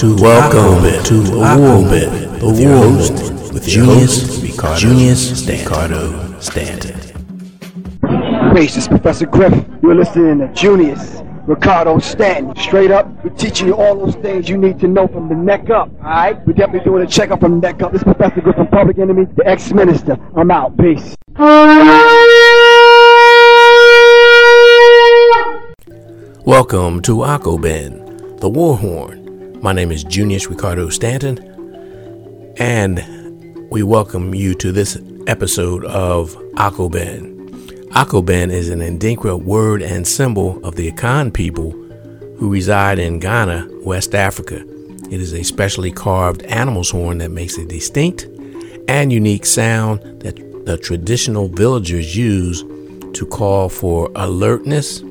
to welcome to Akoben, the host with Junius Ricardo, Junius Ricardo Stanton. Bass, this is Professor Griff. You're listening to Junius Ricardo Stanton. Straight up, we're teaching you all those things you need to know from the neck up. Alright? We're definitely doing a checkup from the neck up. This is Professor Griff from Public Enemy, the ex-minister. I'm out. Peace. Welcome to Akoben, the War Horn. My name is Junius Ricardo Stanton, and we welcome you to this episode of Akoben. Akoben is an Adinkra word and symbol of the Akan people who reside in Ghana, West Africa. It is a specially carved animal's horn that makes a distinct and unique sound that the traditional villagers use to call for alertness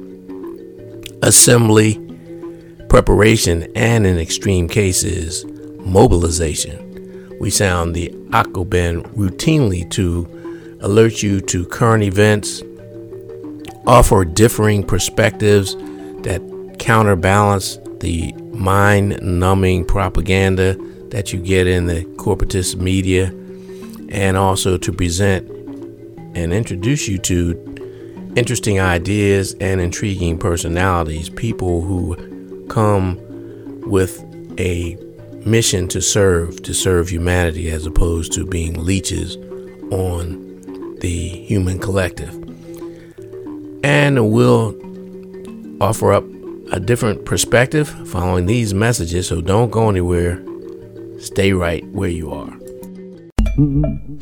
assembly, preparation, and in extreme cases, mobilization. We sound the Akoben routinely to alert you to current events, offer differing perspectives that counterbalance the mind numbing propaganda that you get in the corporatist media, and also to present and introduce you to interesting ideas and intriguing personalities, people who come with a mission to serve, to serve humanity, as opposed to being leeches on the human collective. And we'll offer up a different perspective following these messages, so don't go anywhere. Stay right where you are. Mm-hmm.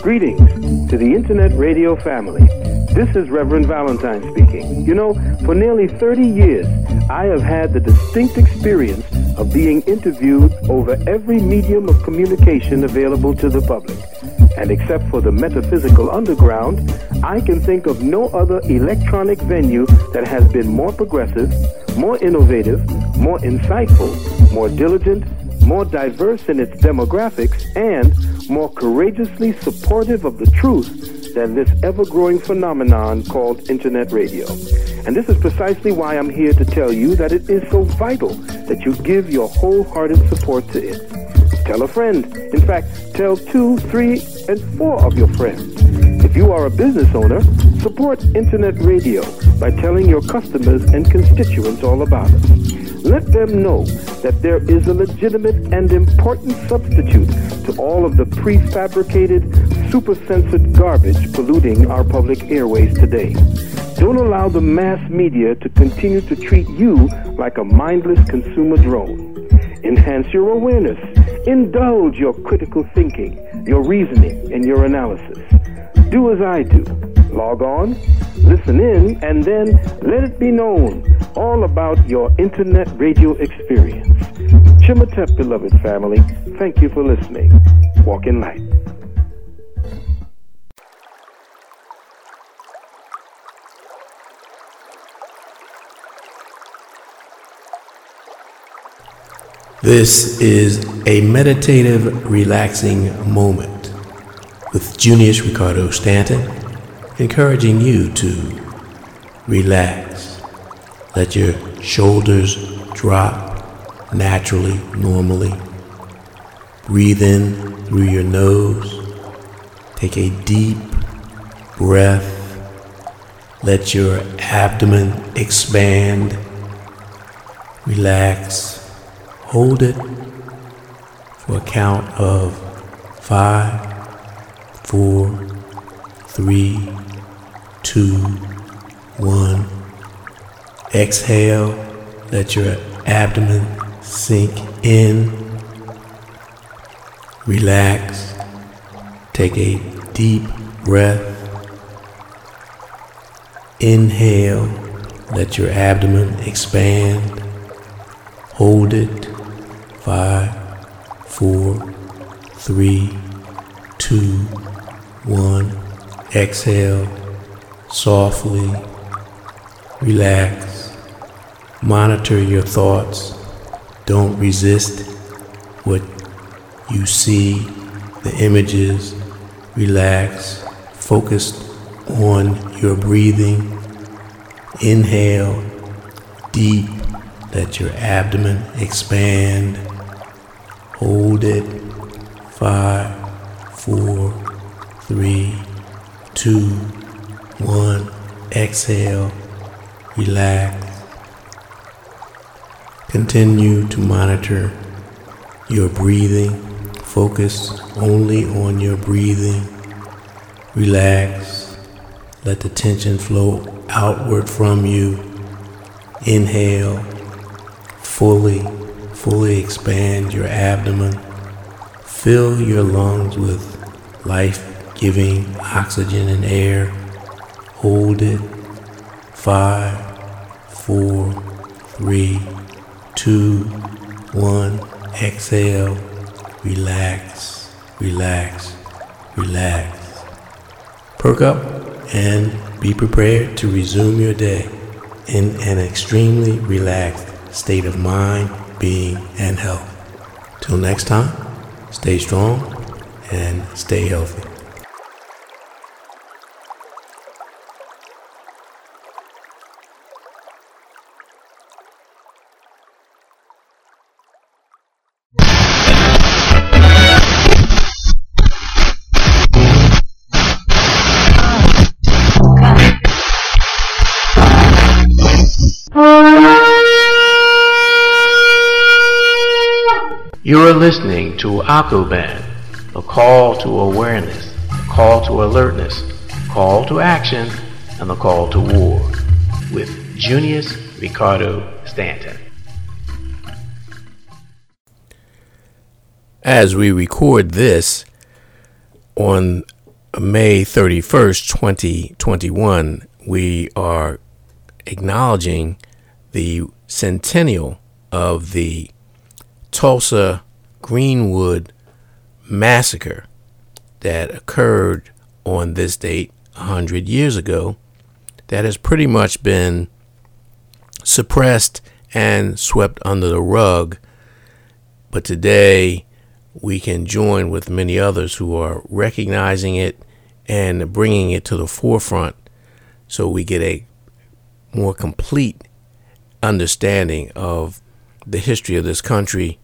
Greetings to the Internet Radio family. This is Reverend Valentine speaking. You know, for nearly 30 years, I have had the distinct experience of being interviewed over every medium of communication available to the public. And except for the metaphysical underground, I can think of no other electronic venue that has been more progressive, more innovative, more insightful, more diligent, more diverse in its demographics, and more courageously supportive of the truth than this ever-growing phenomenon called internet radio. And this is precisely why I'm here to tell you that it is so vital that you give your wholehearted support to it. Tell a friend. In fact, tell two, three, and four of your friends. If you are a business owner, support internet radio by telling your customers and constituents all about it. Let them know that there is a legitimate and important substitute to all of the prefabricated, super-censored garbage polluting our public airways today. Don't allow the mass media to continue to treat you like a mindless consumer drone. Enhance your awareness. Indulge your critical thinking, your reasoning, and your analysis. Do as I do. Log on, listen in, and then let it be known all about your internet radio experience. Chimatep, beloved family, thank you for listening. Walk in light. This is a meditative, relaxing moment with Junius Ricardo Stanton, encouraging you to relax. Let your shoulders drop naturally, normally. Breathe in through your nose. Take a deep breath. Let your abdomen expand. Relax. Hold it for a count of five, four, three, two, one. Exhale, let your abdomen sink in. Relax. Take a deep breath. Inhale, let your abdomen expand. Hold it. Five, four, three, two, one. Exhale softly. Relax. Monitor your thoughts. Don't resist what you see, the images. Relax. Focus on your breathing. Inhale deep, let your abdomen expand. Hold it. Five, four, three, two, one. Exhale. Relax. Continue to monitor your breathing. Focus only on your breathing. Relax. Let the tension flow outward from you. Inhale. Fully, fully expand your abdomen. Fill your lungs with life giving oxygen and air. Hold it. Five, four, three, two, one. Exhale. Relax, relax, relax. Perk up and be prepared to resume your day in an extremely relaxed state of mind, being, and health. Till next time, stay strong and stay healthy. Listening to Akoben, a call to awareness, a call to alertness, a call to action, and the call to war with Junius Ricardo Stanton. As we record this on May 31st, 2021, we are acknowledging the centennial of the Tulsa Greenwood massacre that occurred on this date 100 years ago that has pretty much been suppressed and swept under the rug. But today we can join with many others who are recognizing it and bringing it to the forefront so we get a more complete understanding of the history of this country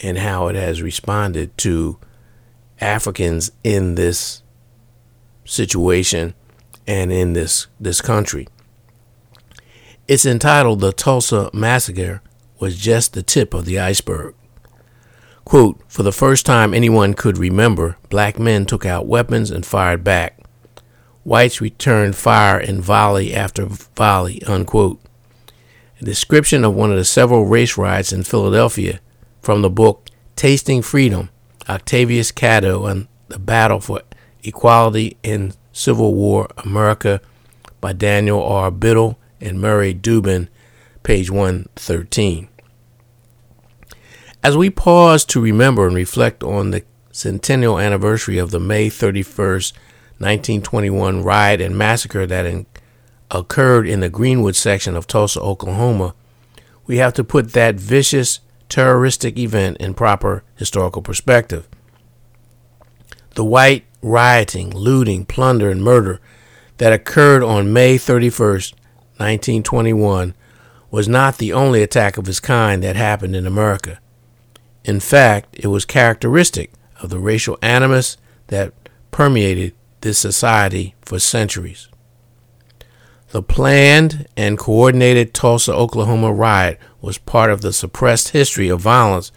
and how it has responded to Africans in this situation and in this this country. It's entitled The Tulsa Massacre was just the tip of the iceberg. Quote, for the first time anyone could remember, black men took out weapons and fired back. Whites returned fire in volley after volley, unquote. A description of one of the several race riots in Philadelphia from the book Tasting Freedom Octavius Catto and the Battle for Equality in Civil War America by Daniel R. Biddle and Murray Dubin, page 113. As we pause to remember and reflect on the centennial anniversary of the May 31st, 1921 riot and massacre that in, occurred in the Greenwood section of Tulsa, Oklahoma, we have to put that vicious terroristic event in proper historical perspective. The white rioting, looting, plunder, and murder that occurred on May 31st, 1921, was not the only attack of its kind that happened in America. In fact, it was characteristic of the racial animus that permeated this society for centuries. The planned and coordinated Tulsa, Oklahoma riot was part of the suppressed history of violence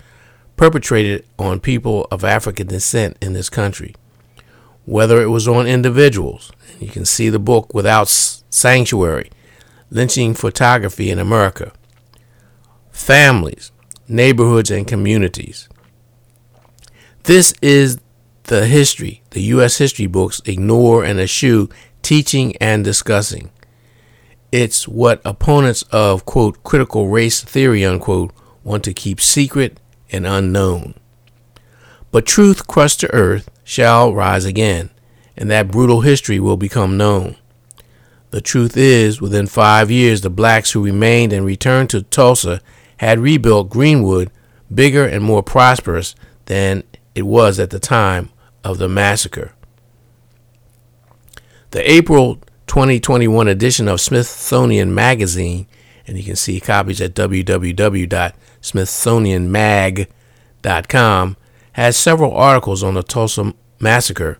perpetrated on people of African descent in this country. Whether it was on individuals, you can see the book Without Sanctuary Lynching Photography in America, families, neighborhoods, and communities. This is the history the U.S. history books ignore and eschew teaching and discussing. It's what opponents of, quote, critical race theory, unquote, want to keep secret and unknown. But truth crushed to earth shall rise again, and that brutal history will become known. The truth is, within five years, the blacks who remained and returned to Tulsa had rebuilt Greenwood bigger and more prosperous than it was at the time of the massacre. The April 2021 edition of Smithsonian Magazine, and you can see copies at www.smithsonianmag.com, has several articles on the Tulsa massacre.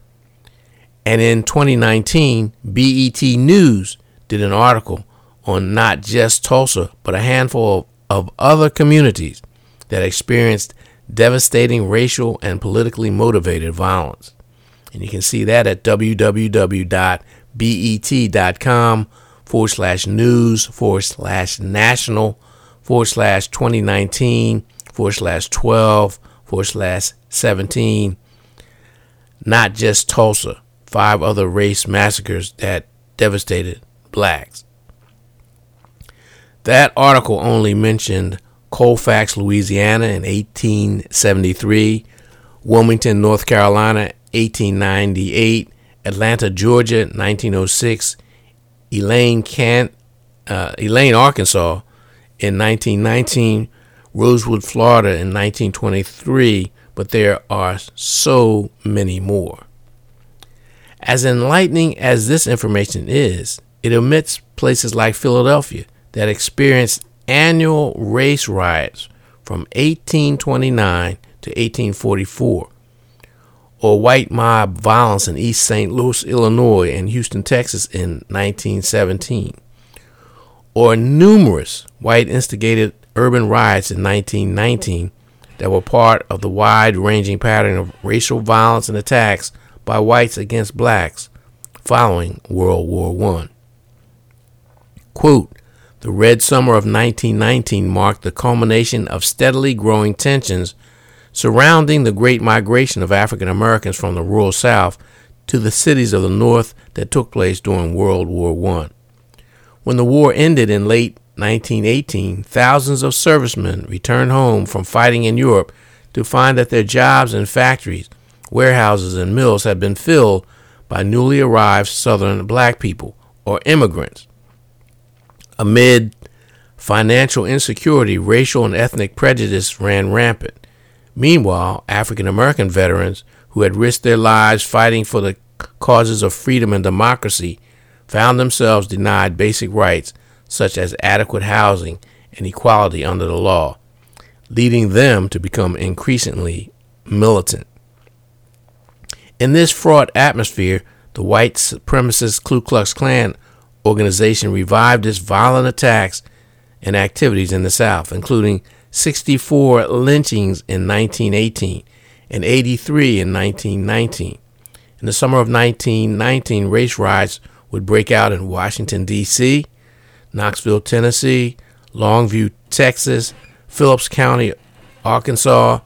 And in 2019, BET News did an article on not just Tulsa, but a handful of other communities that experienced devastating racial and politically motivated violence. And you can see that at www.bet.com forward slash news forward slash national forward slash 2019 forward slash 12 forward slash 17. Not just Tulsa, five other race massacres that devastated blacks. That article only mentioned Colfax, Louisiana in 1873, Wilmington, North Carolina 1898, Atlanta, Georgia 1906, Elaine, Can- uh, Elaine, Arkansas in 1919, Rosewood, Florida in 1923, but there are so many more. As enlightening as this information is, it omits places like Philadelphia that experienced annual race riots from 1829 to 1844, or white mob violence in East St. Louis, Illinois, and Houston, Texas in 1917, or numerous white instigated urban riots in 1919 that were part of the wide ranging pattern of racial violence and attacks by whites against blacks following World War I. Quote, the Red Summer of 1919 marked the culmination of steadily growing tensions surrounding the great migration of African Americans from the rural South to the cities of the North that took place during World War I. When the war ended in late 1918, thousands of servicemen returned home from fighting in Europe to find that their jobs in factories, warehouses, and mills had been filled by newly arrived Southern black people or immigrants. Amid financial insecurity, racial and ethnic prejudice ran rampant. Meanwhile, African American veterans who had risked their lives fighting for the causes of freedom and democracy found themselves denied basic rights such as adequate housing and equality under the law, leading them to become increasingly militant. In this fraught atmosphere, the white supremacist Ku Klux Klan organization revived its violent attacks and activities in the South, including 64 lynchings in 1918 and 83 in 1919. In the summer of 1919, race riots would break out in Washington, D.C., Knoxville, Tennessee, Longview, Texas, Phillips County, Arkansas,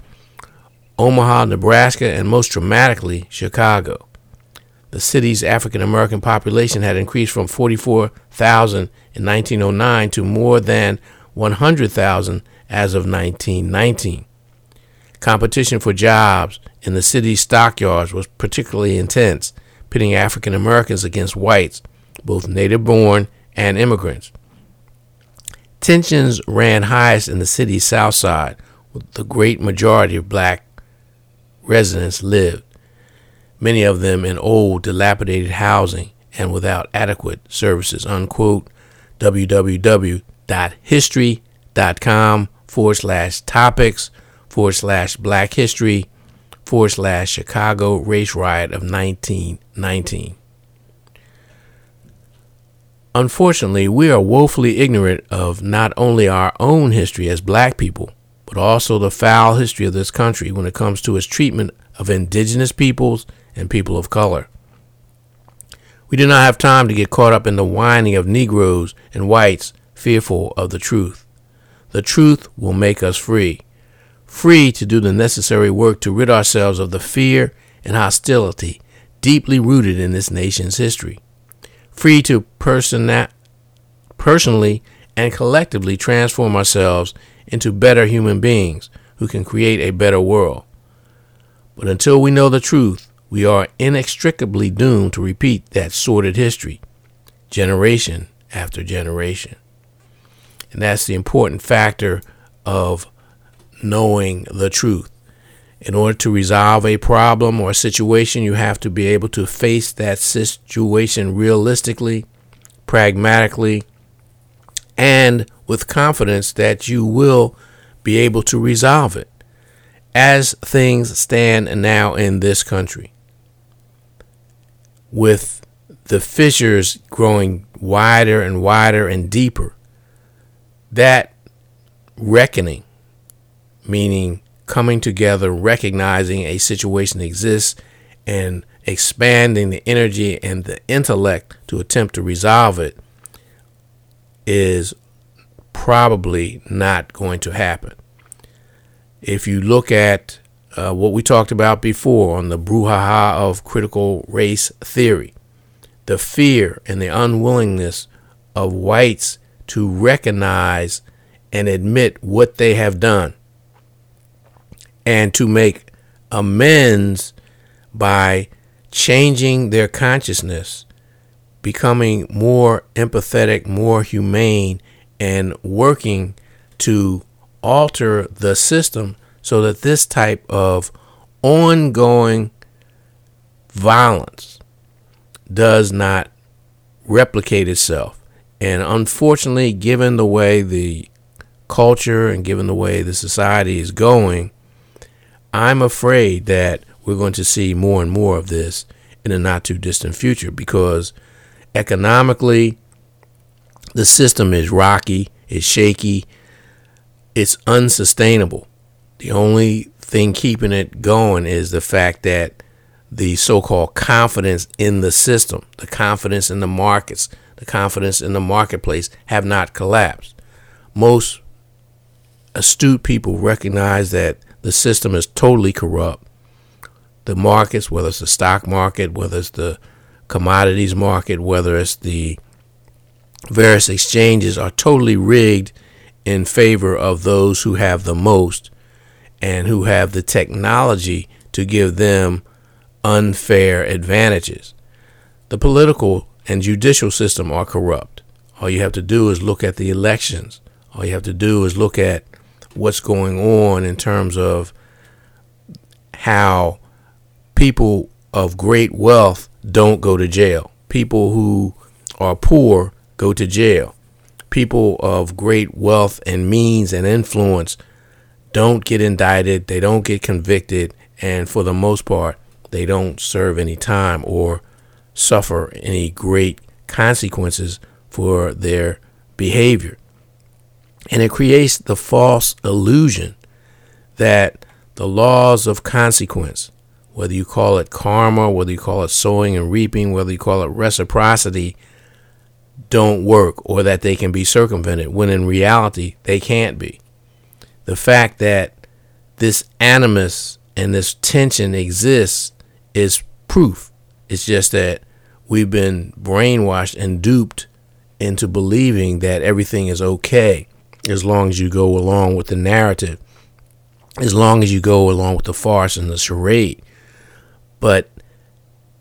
Omaha, Nebraska, and most dramatically, Chicago. The city's African American population had increased from 44,000 in 1909 to more than 100,000 as of 1919. Competition for jobs in the city's stockyards was particularly intense, pitting African Americans against whites, both native born and immigrants. Tensions ran highest in the city's south side, where the great majority of black residents lived, many of them in old, dilapidated housing and without adequate services. Unquote. www.history.com forward slash topics forward slash black history forward slash Chicago race riot of 1919. Unfortunately, we are woefully ignorant of not only our own history as black people, but also the foul history of this country when it comes to its treatment of indigenous peoples and people of color. We do not have time to get caught up in the whining of Negroes and whites fearful of the truth. The truth will make us free, free to do the necessary work to rid ourselves of the fear and hostility deeply rooted in this nation's history, free to persona- personally and collectively transform ourselves into better human beings who can create a better world. But until we know the truth, we are inextricably doomed to repeat that sordid history, generation after generation. And that's the important factor of knowing the truth. In order to resolve a problem or a situation, you have to be able to face that situation realistically pragmatically, and with confidence that you will be able to resolve it as things stand now in this country. With the fissures growing wider and wider and deeper, that reckoning, meaning coming together, recognizing a situation exists, and expanding the energy and the intellect to attempt to resolve it, is probably not going to happen. If you look at uh, what we talked about before on the brouhaha of critical race theory, the fear and the unwillingness of whites to recognize and admit what they have done and to make amends by changing their consciousness, becoming more empathetic, more humane, and working to alter the system so that this type of ongoing violence does not replicate itself. And unfortunately, given the way the culture and given the way the society is going, I'm afraid that we're going to see more and more of this in a not too distant future because economically, the system is rocky, it's shaky, it's unsustainable. The only thing keeping it going is the fact that the so called confidence in the system, the confidence in the markets, the confidence in the marketplace have not collapsed. Most astute people recognize that the system is totally corrupt. The markets, whether it's the stock market, whether it's the commodities market, whether it's the various exchanges, are totally rigged in favor of those who have the most and who have the technology to give them unfair advantages. The political and judicial system are corrupt. All you have to do is look at the elections. All you have to do is look at what's going on in terms of how people of great wealth don't go to jail. People who are poor go to jail. People of great wealth and means and influence don't get indicted, they don't get convicted, and for the most part, they don't serve any time or suffer any great consequences for their behavior. And it creates the false illusion that the laws of consequence, whether you call it karma, whether you call it sowing and reaping, whether you call it reciprocity, don't work or that they can be circumvented, when in reality, they can't be. The fact that this animus and this tension exists is proof. It's just that we've been brainwashed and duped into believing that everything is okay as long as you go along with the narrative, as long as you go along with the farce and the charade. But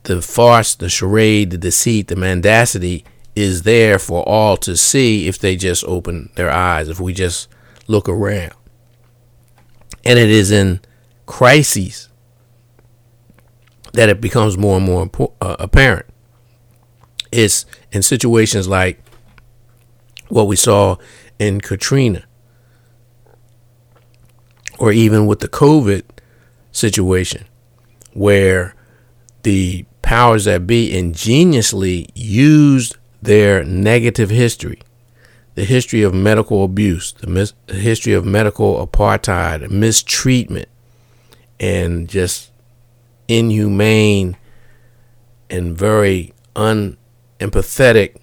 the farce, the charade, the deceit, the mendacity is there for all to see if they just open their eyes, if we just look around. And it is in crises that it becomes more and more uh, apparent. It's in situations like what we saw in Katrina, or even with the COVID situation, where the powers that be ingeniously used their negative history, the history of medical abuse, the, mis- the history of medical apartheid, mistreatment, and just inhumane and very unempathetic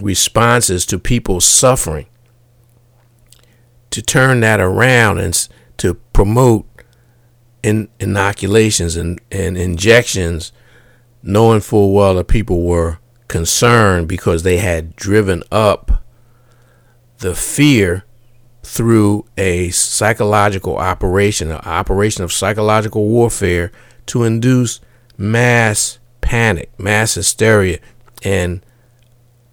responses to people's suffering to turn that around and to promote in, inoculations and, and injections, knowing full well that people were concerned because they had driven up the fear through a psychological operation, an operation of psychological warfare to induce mass panic, mass hysteria, and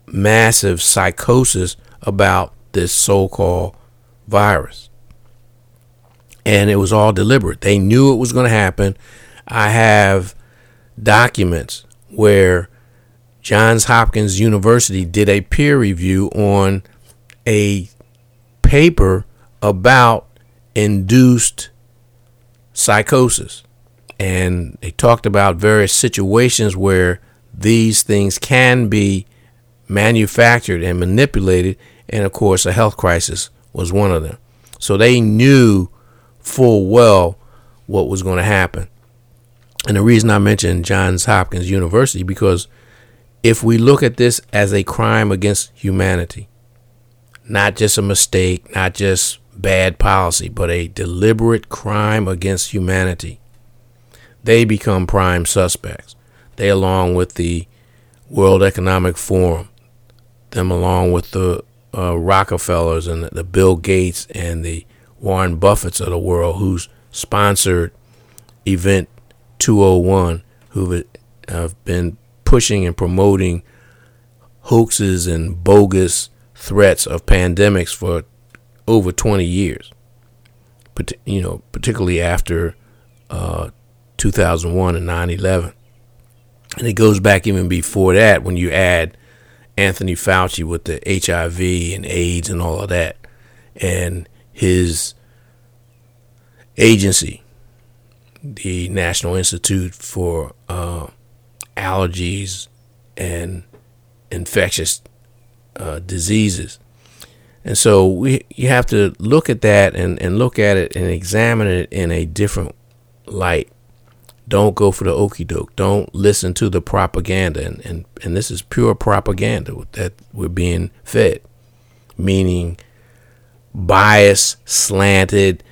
massive psychosis about this so called virus. And it was all deliberate. They knew it was going to happen. I have documents where Johns Hopkins University did a peer review on a paper about induced psychosis. And they talked about various situations where these things can be manufactured and manipulated. And of course, a health crisis was one of them. So they knew full well what was going to happen. And the reason I mentioned Johns Hopkins University because if we look at this as a crime against humanity, not just a mistake, not just bad policy, but a deliberate crime against humanity, they become prime suspects. They, along with the World Economic Forum, them along with the uh, Rockefellers and the, the Bill Gates and the Warren Buffetts of the world, who's sponsored Event 201, who have been pushing and promoting hoaxes and bogus threats of pandemics for over 20 years. But you know, particularly after uh, 2001 and 9/11, and it goes back even before that when you add Anthony Fauci with the HIV and AIDS and all of that, and his agency, the National Institute for uh, allergies and infectious uh, diseases. And so we you have to look at that and, and look at it and examine it in a different light. Don't go for the okey doke. Don't listen to the propaganda. And, and, and this is pure propaganda that we're being fed, meaning biased, slanted,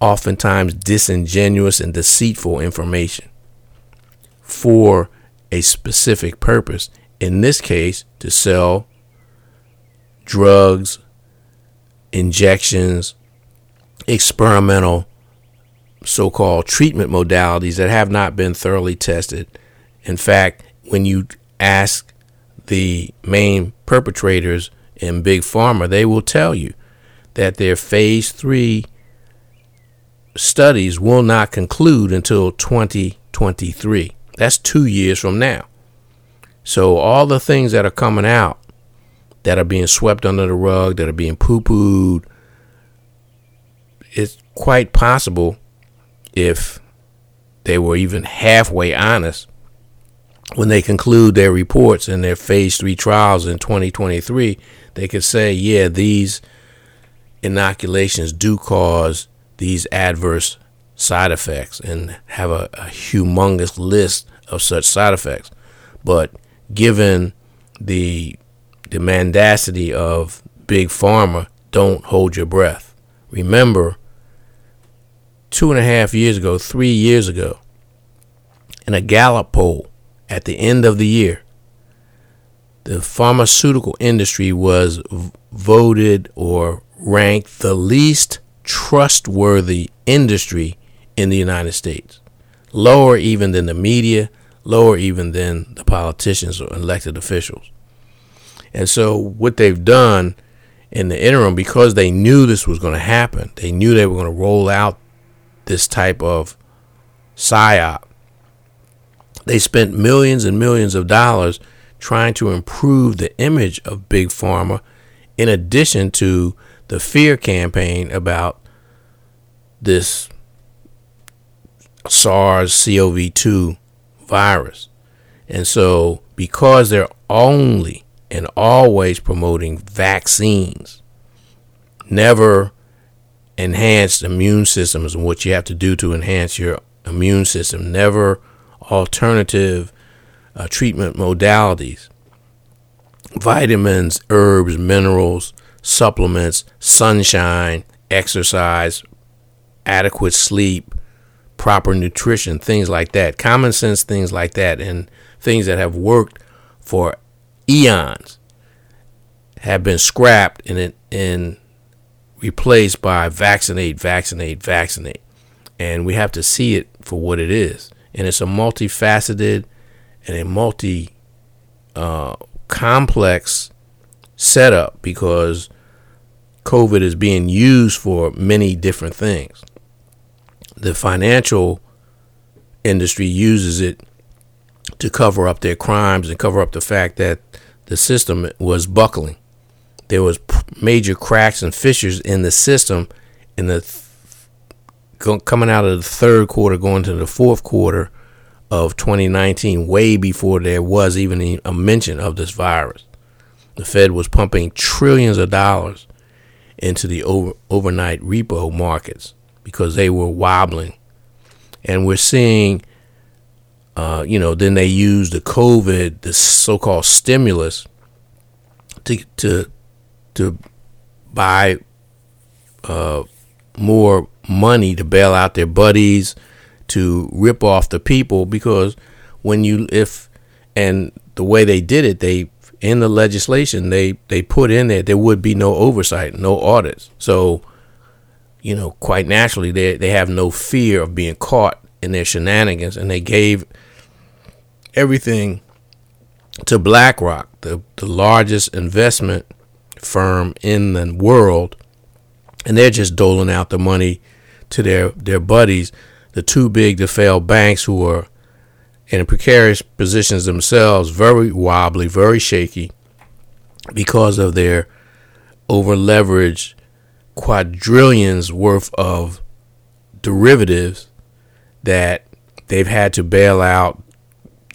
oftentimes disingenuous and deceitful information for a specific purpose. In this case, to sell drugs, injections, experimental so called treatment modalities that have not been thoroughly tested. In fact, when you ask the main perpetrators in Big Pharma, they will tell you that their phase three studies will not conclude until 2023. That's two years from now. So all the things that are coming out that are being swept under the rug, that are being poo pooed, it's quite possible if they were even halfway honest when they conclude their reports and their phase three trials in 2023, they could say, yeah, these inoculations do cause these adverse side effects and have a, a humongous list of such side effects. But given the the mendacity of big pharma, don't hold your breath. Remember, two and a half years ago, three years ago, in a Gallup poll at the end of the year, the pharmaceutical industry was v- voted or ranked the least trustworthy industry in the United States. Lower even than the media, lower even than the politicians or elected officials. And so, what they've done in the interim, because they knew this was going to happen, they knew they were going to roll out this type of psyop. They spent millions and millions of dollars trying to improve the image of Big Pharma, in addition to the fear campaign about this SARS CoV 2 virus. And so, because they're only and always promoting vaccines, never enhanced immune systems and what you have to do to enhance your immune system, never alternative uh, treatment modalities, vitamins, herbs, minerals, supplements, sunshine, exercise, adequate sleep, proper nutrition, things like that, common sense things like that, and things that have worked for eons have been scrapped and and replaced by vaccinate, vaccinate, vaccinate, and we have to see it for what it is, and it's a multifaceted and a multi uh, complex setup because COVID is being used for many different things. The financial industry uses it to cover up their crimes and cover up the fact that the system was buckling. There was major cracks and fissures in the system in the th- coming out of the third quarter going to the fourth quarter of 2019 way before there was even a mention of this virus. The Fed was pumping trillions of dollars into the over, overnight repo markets because they were wobbling. And we're seeing, uh, you know, then they use the COVID, the so called stimulus, to, to, to buy uh, more money to bail out their buddies, to rip off the people because when you if and the way they did it, they in the legislation they they put in there there would be no oversight, no audits. So, you know, quite naturally they they have no fear of being caught in their shenanigans, and they gave everything to BlackRock, the the largest investment firm in the world, and they're just doling out the money to their their buddies, the too big to fail banks who are in precarious positions themselves, very wobbly, very shaky, because of their over leveraged quadrillions worth of derivatives that they've had to bail out.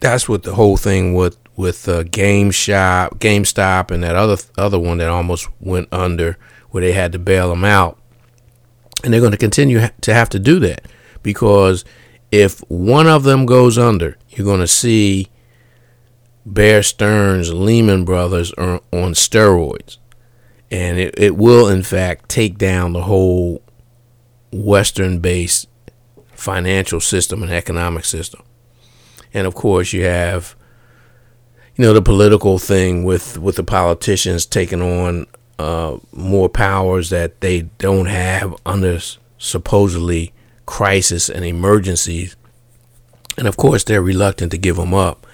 That's what the whole thing with with uh, GameStop, GameStop, and that other other one that almost went under, where they had to bail them out, and they're going to continue to have to do that because if one of them goes under, you're going to see Bear Stearns, Lehman Brothers are on steroids. And it, it will, in fact, take down the whole Western based financial system and economic system. And of course, you have, you know, the political thing with, with the politicians taking on uh, more powers that they don't have under supposedly crisis and emergencies. And of course, they're reluctant to give them up.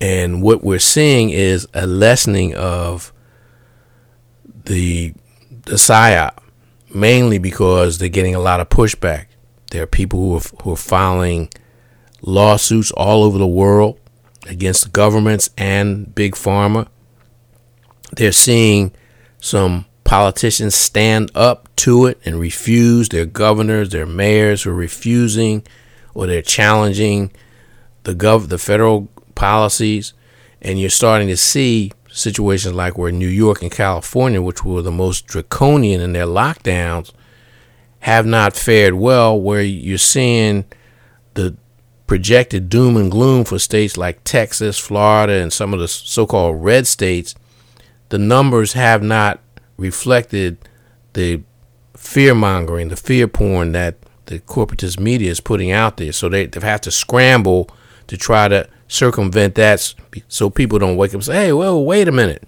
And what we're seeing is a lessening of the the psyop, mainly because they're getting a lot of pushback. There are people who are, who are filing lawsuits all over the world against governments and big pharma. They're seeing some politicians stand up to it and refuse. Their governors, their mayors who are refusing or they're challenging the gov the federal policies. And you're starting to see situations like where New York and California, which were the most draconian in their lockdowns, have not fared well, where you're seeing the projected doom and gloom for states like Texas, Florida, and some of the so called red states. The numbers have not reflected the fear mongering, the fear porn that the corporatist media is putting out there. So they, they have to scramble to try to circumvent that so people don't wake up and say, hey, well, wait a minute.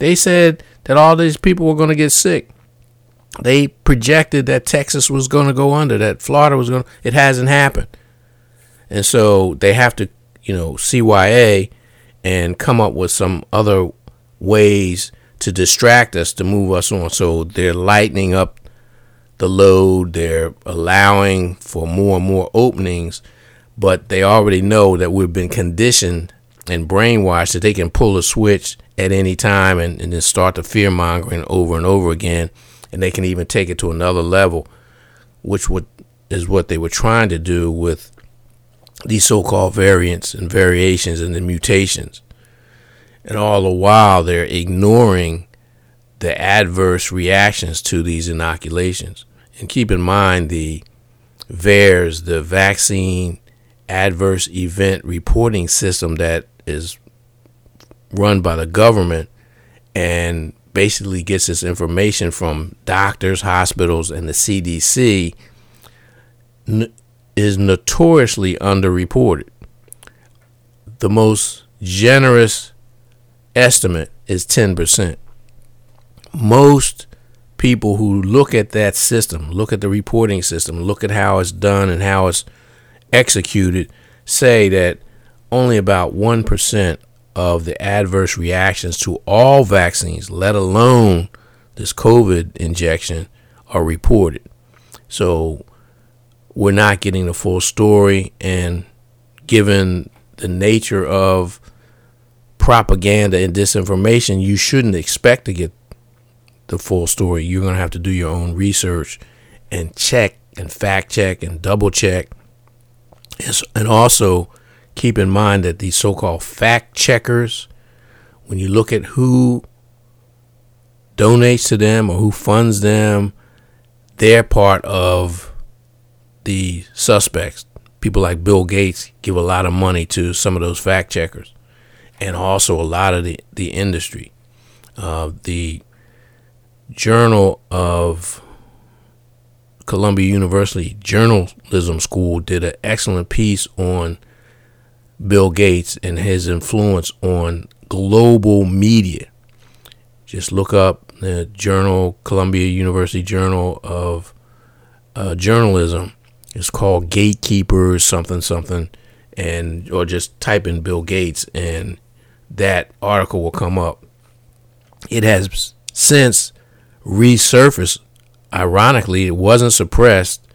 They said that all these people were going to get sick. They projected that Texas was going to go under, that Florida was going to, it hasn't happened. And so they have to, you know, CYA and come up with some other ways to distract us to move us on. So they're lightening up the load, they're allowing for more and more openings, but they already know that we've been conditioned and brainwashed that they can pull a switch at any time and, and then start the fear mongering over and over again. And they can even take it to another level, which would, is what they were trying to do with these so called variants and variations and the mutations. And all the while, they're ignoring the adverse reactions to these inoculations. And keep in mind the VAERS, the Vaccine Adverse Event Reporting System that is run by the government and basically gets its information from doctors, hospitals, and the CDC is notoriously underreported. The most generous estimate is 10%. Most people who look at that system, look at the reporting system, look at how it's done and how it's executed, say that only about 1% of the adverse reactions to all vaccines, let alone this COVID injection, are reported. So we're not getting the full story. And given the nature of propaganda and disinformation, you shouldn't expect to get the full story. You're going to have to do your own research and check and fact check and double check. And also keep in mind that these so called fact checkers, when you look at who donates to them or who funds them, they're part of the suspects. People like Bill Gates give a lot of money to some of those fact checkers and also a lot of the, the industry. Uh, the Journal of Columbia University Journalism School did an excellent piece on Bill Gates and his influence on global media. Just look up the Journal, Columbia University Journal of uh, Journalism. It's called Gatekeepers something something, and or just type in Bill Gates and that article will come up. It has since resurfaced. Ironically, it wasn't suppressed.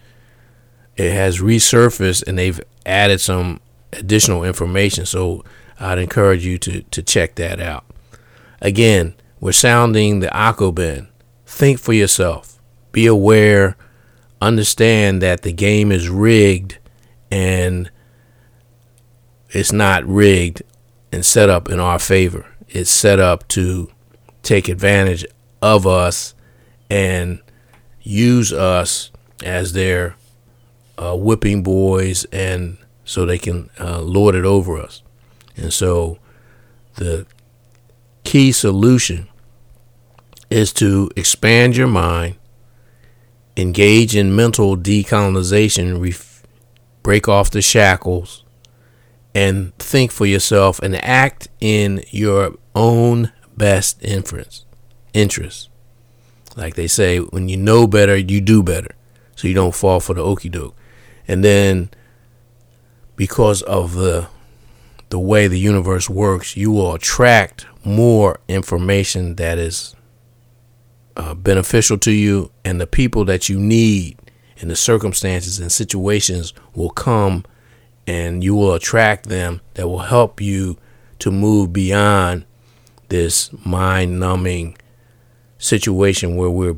It has resurfaced and they've added some additional information. So I'd encourage you to, to check that out. Again, we're sounding the Akoben. Think for yourself. Be aware. Understand that the game is rigged and it's not rigged and set up in our favor. It's set up to take advantage of us and use us as their uh, whipping boys and so they can uh, lord it over us. And so the key solution is to expand your mind, engage in mental decolonization, ref- break off the shackles, and think for yourself and act in your own best inference, interest. Like they say, when you know better, you do better. So you don't fall for the okey doke. And then because of the the way the universe works, you will attract more information that is uh, beneficial to you, and the people that you need, and the circumstances and situations will come, and you will attract them that will help you to move beyond this mind numbing situation where we're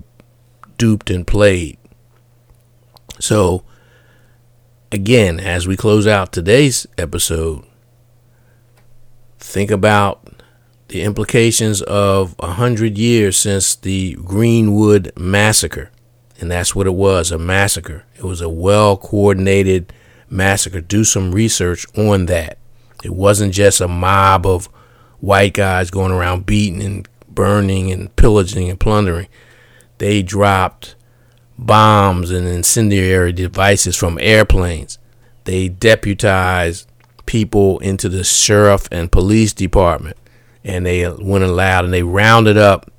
duped and played. So, again, as we close out today's episode, think about the implications of a hundred years since the Greenwood massacre. And that's what it was a massacre. It was a well coordinated massacre. Do some research on that. It wasn't just a mob of white guys going around beating and burning and pillaging and plundering. They dropped bombs and incendiary devices from airplanes. They deputized people into the sheriff and police department and they went aloud and they rounded up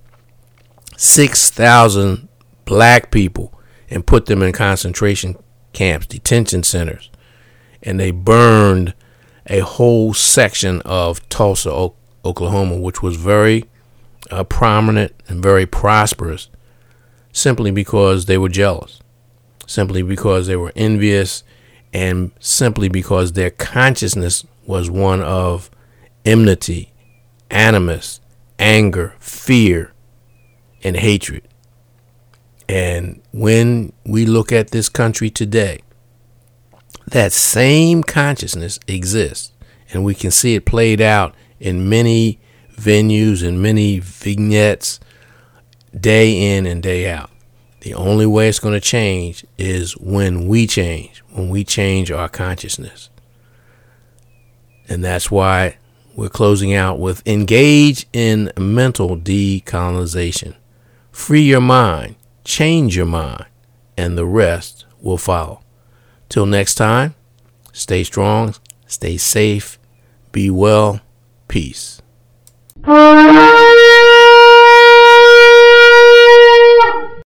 6,000 black people and put them in concentration camps, detention centers. And they burned a whole section of Tulsa, Oklahoma, which was very uh, prominent and very prosperous simply because they were jealous, simply because they were envious, and simply because their consciousness was one of enmity, animus, anger, fear, and hatred. And when we look at this country today, that same consciousness exists, and we can see it played out in many venues and many vignettes day in and day out. The only way it's going to change is when we change, when we change our consciousness. And that's why we're closing out with engage in mental decolonization. Free your mind, change your mind, and the rest will follow. Till next time, stay strong, stay safe, be well, peace.